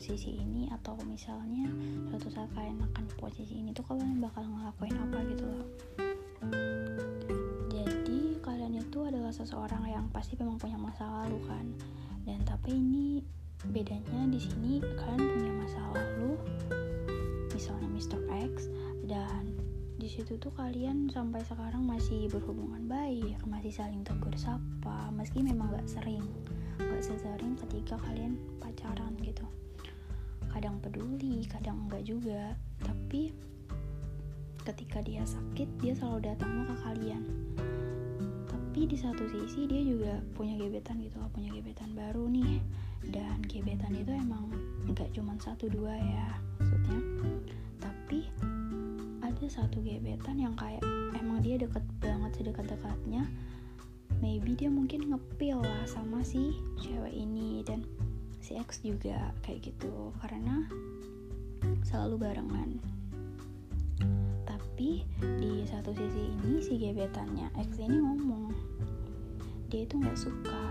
posisi ini atau misalnya suatu saat kalian akan di posisi ini tuh kalian bakal ngelakuin apa gitu loh jadi kalian itu adalah seseorang yang pasti memang punya masa lalu kan dan tapi ini bedanya di sini kalian punya masa lalu misalnya Mr. X dan di situ tuh kalian sampai sekarang masih berhubungan baik masih saling tegur sapa meski memang gak sering gak sesering ketika kalian pacaran gitu kadang peduli kadang enggak juga. Tapi ketika dia sakit dia selalu datangnya ke kalian. Tapi di satu sisi dia juga punya gebetan gitu loh punya gebetan baru nih. Dan gebetan itu emang nggak cuma satu dua ya maksudnya. Tapi ada satu gebetan yang kayak emang dia deket banget sedekat-dekatnya maybe dia mungkin ngepil lah sama si cewek ini. Dan si X juga kayak gitu karena selalu barengan. Tapi di satu sisi ini si gebetannya X ini ngomong dia itu nggak suka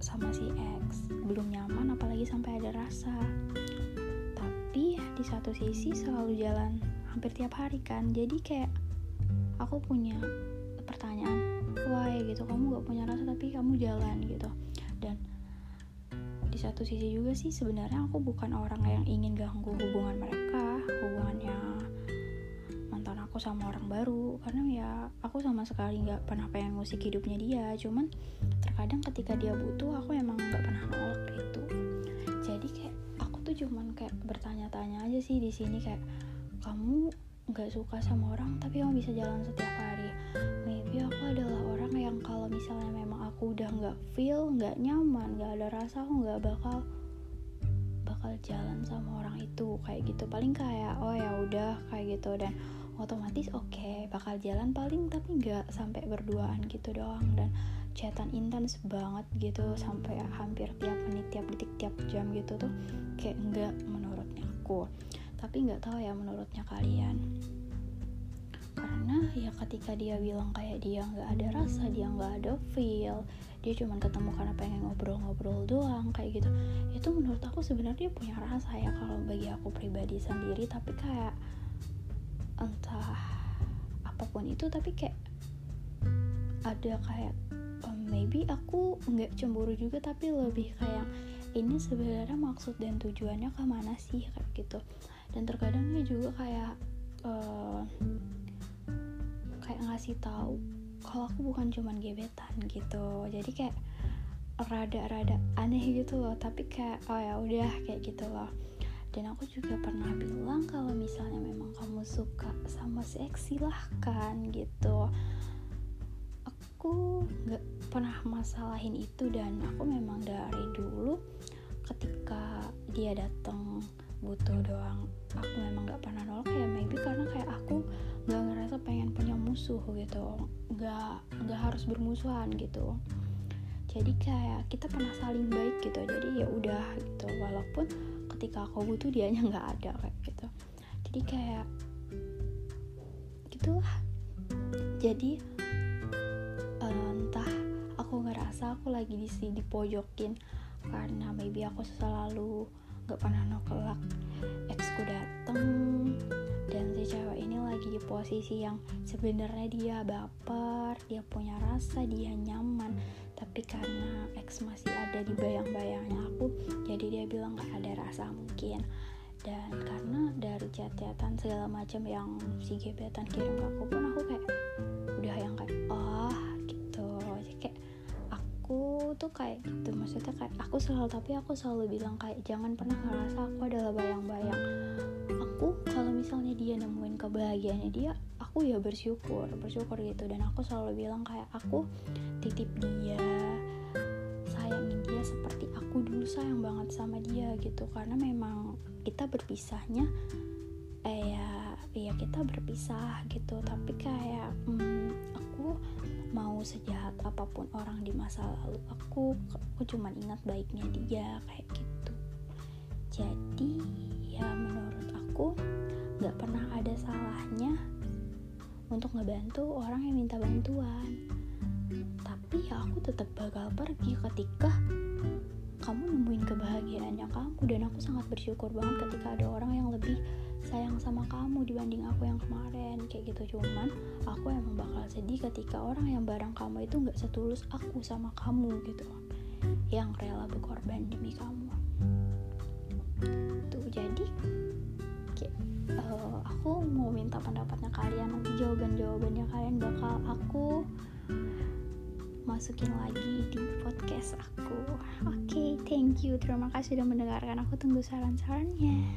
sama si X belum nyaman apalagi sampai ada rasa. Tapi di satu sisi selalu jalan hampir tiap hari kan jadi kayak aku punya pertanyaan why? gitu kamu gak punya rasa tapi kamu jalan gitu satu sisi juga sih sebenarnya aku bukan orang yang ingin ganggu hubungan mereka hubungannya mantan aku sama orang baru. Karena ya aku sama sekali nggak pernah pengen musik hidupnya dia. Cuman terkadang ketika dia butuh aku emang nggak pernah nolak gitu. Jadi kayak aku tuh cuman kayak bertanya-tanya aja sih di sini kayak kamu nggak suka sama orang tapi kamu bisa jalan setiap hari. Maybe aku adalah yang kalau misalnya memang aku udah nggak feel nggak nyaman nggak ada rasa aku nggak bakal bakal jalan sama orang itu kayak gitu. Paling kayak oh ya udah kayak gitu. Dan otomatis oke okay, bakal jalan paling tapi nggak sampai berduaan gitu doang. Dan chatan intens banget gitu sampai hampir tiap menit tiap detik tiap jam gitu tuh kayak enggak menurutnya aku. Tapi nggak tahu ya menurutnya kalian ya ketika dia bilang kayak dia nggak ada rasa dia nggak ada feel dia cuma ketemu karena pengen ngobrol-ngobrol doang kayak gitu. Itu menurut aku sebenarnya punya rasa ya kalau bagi aku pribadi sendiri tapi kayak entah apa pun itu tapi kayak ada kayak um, maybe aku nggak cemburu juga tapi lebih kayak ini sebenarnya maksud dan tujuannya ke mana sih kayak gitu. Dan terkadang dia juga kayak uh, kayak ngasih tahu kalau aku bukan cuman gebetan gitu. Jadi kayak rada-rada aneh gitu loh tapi kayak oh ya udah kayak gitu loh. Dan aku juga pernah bilang kalau misalnya memang kamu suka sama seks silahkan gitu. Aku nggak pernah masalahin itu dan aku memang dari dulu ketika dia datang butuh doang aku memang nggak pernah nolak ya maybe karena kayak aku nggak ngerasa pengen punya musuh gitu. Nggak nggak harus bermusuhan gitu. Jadi kayak kita pernah saling baik gitu. Jadi ya udah gitu. Walaupun ketika aku butuh dianya nggak ada kayak gitu. Jadi kayak gitulah. Jadi entah aku ngerasa aku lagi di sini dipojokin karena maybe aku selalu gak pernah nolak exku dateng posisi yang sebenarnya dia baper dia punya rasa dia nyaman. Tapi karena ex masih ada di bayang-bayangnya aku jadi dia bilang gak ada rasa mungkin. Dan karena dari chat-chatan segala macam yang si gebetan kirim ke aku pun aku kayak udah yang kayak oh gitu. Jadi kayak aku tuh kayak gitu maksudnya kayak aku selalu tapi aku selalu bilang kayak jangan pernah ngerasa aku adalah bayang-bayang aku kalau misalnya dia nemuin kebahagiaannya dia aku ya bersyukur bersyukur gitu. Dan aku selalu bilang kayak aku titip dia sayangin dia seperti aku dulu sayang banget sama dia gitu. Karena memang kita berpisahnya eh ya ya kita berpisah gitu. Tapi kayak hmm, aku mau sejahat apa pun orang di masa lalu aku aku cuma ingat baiknya dia kayak gitu. Jadi ya menurut aku nggak pernah ada salahnya untuk ngebantu orang yang minta bantuan. Tapi ya aku tetap bakal pergi ketika kamu nemuin kebahagiaan yang kamu. Dan aku sangat bersyukur banget ketika ada orang yang lebih sayang sama kamu dibanding aku yang kemarin. Kayak gitu cuman aku emang bakal sedih ketika orang yang bareng kamu itu nggak setulus aku sama kamu gitu. Yang rela berkorban demi kamu mau minta pendapatnya kalian nanti jawaban jawabannya kalian bakal aku masukin lagi di podcast aku. Oke okay, thank you. Terima kasih sudah mendengarkan. Aku tunggu saran-sarannya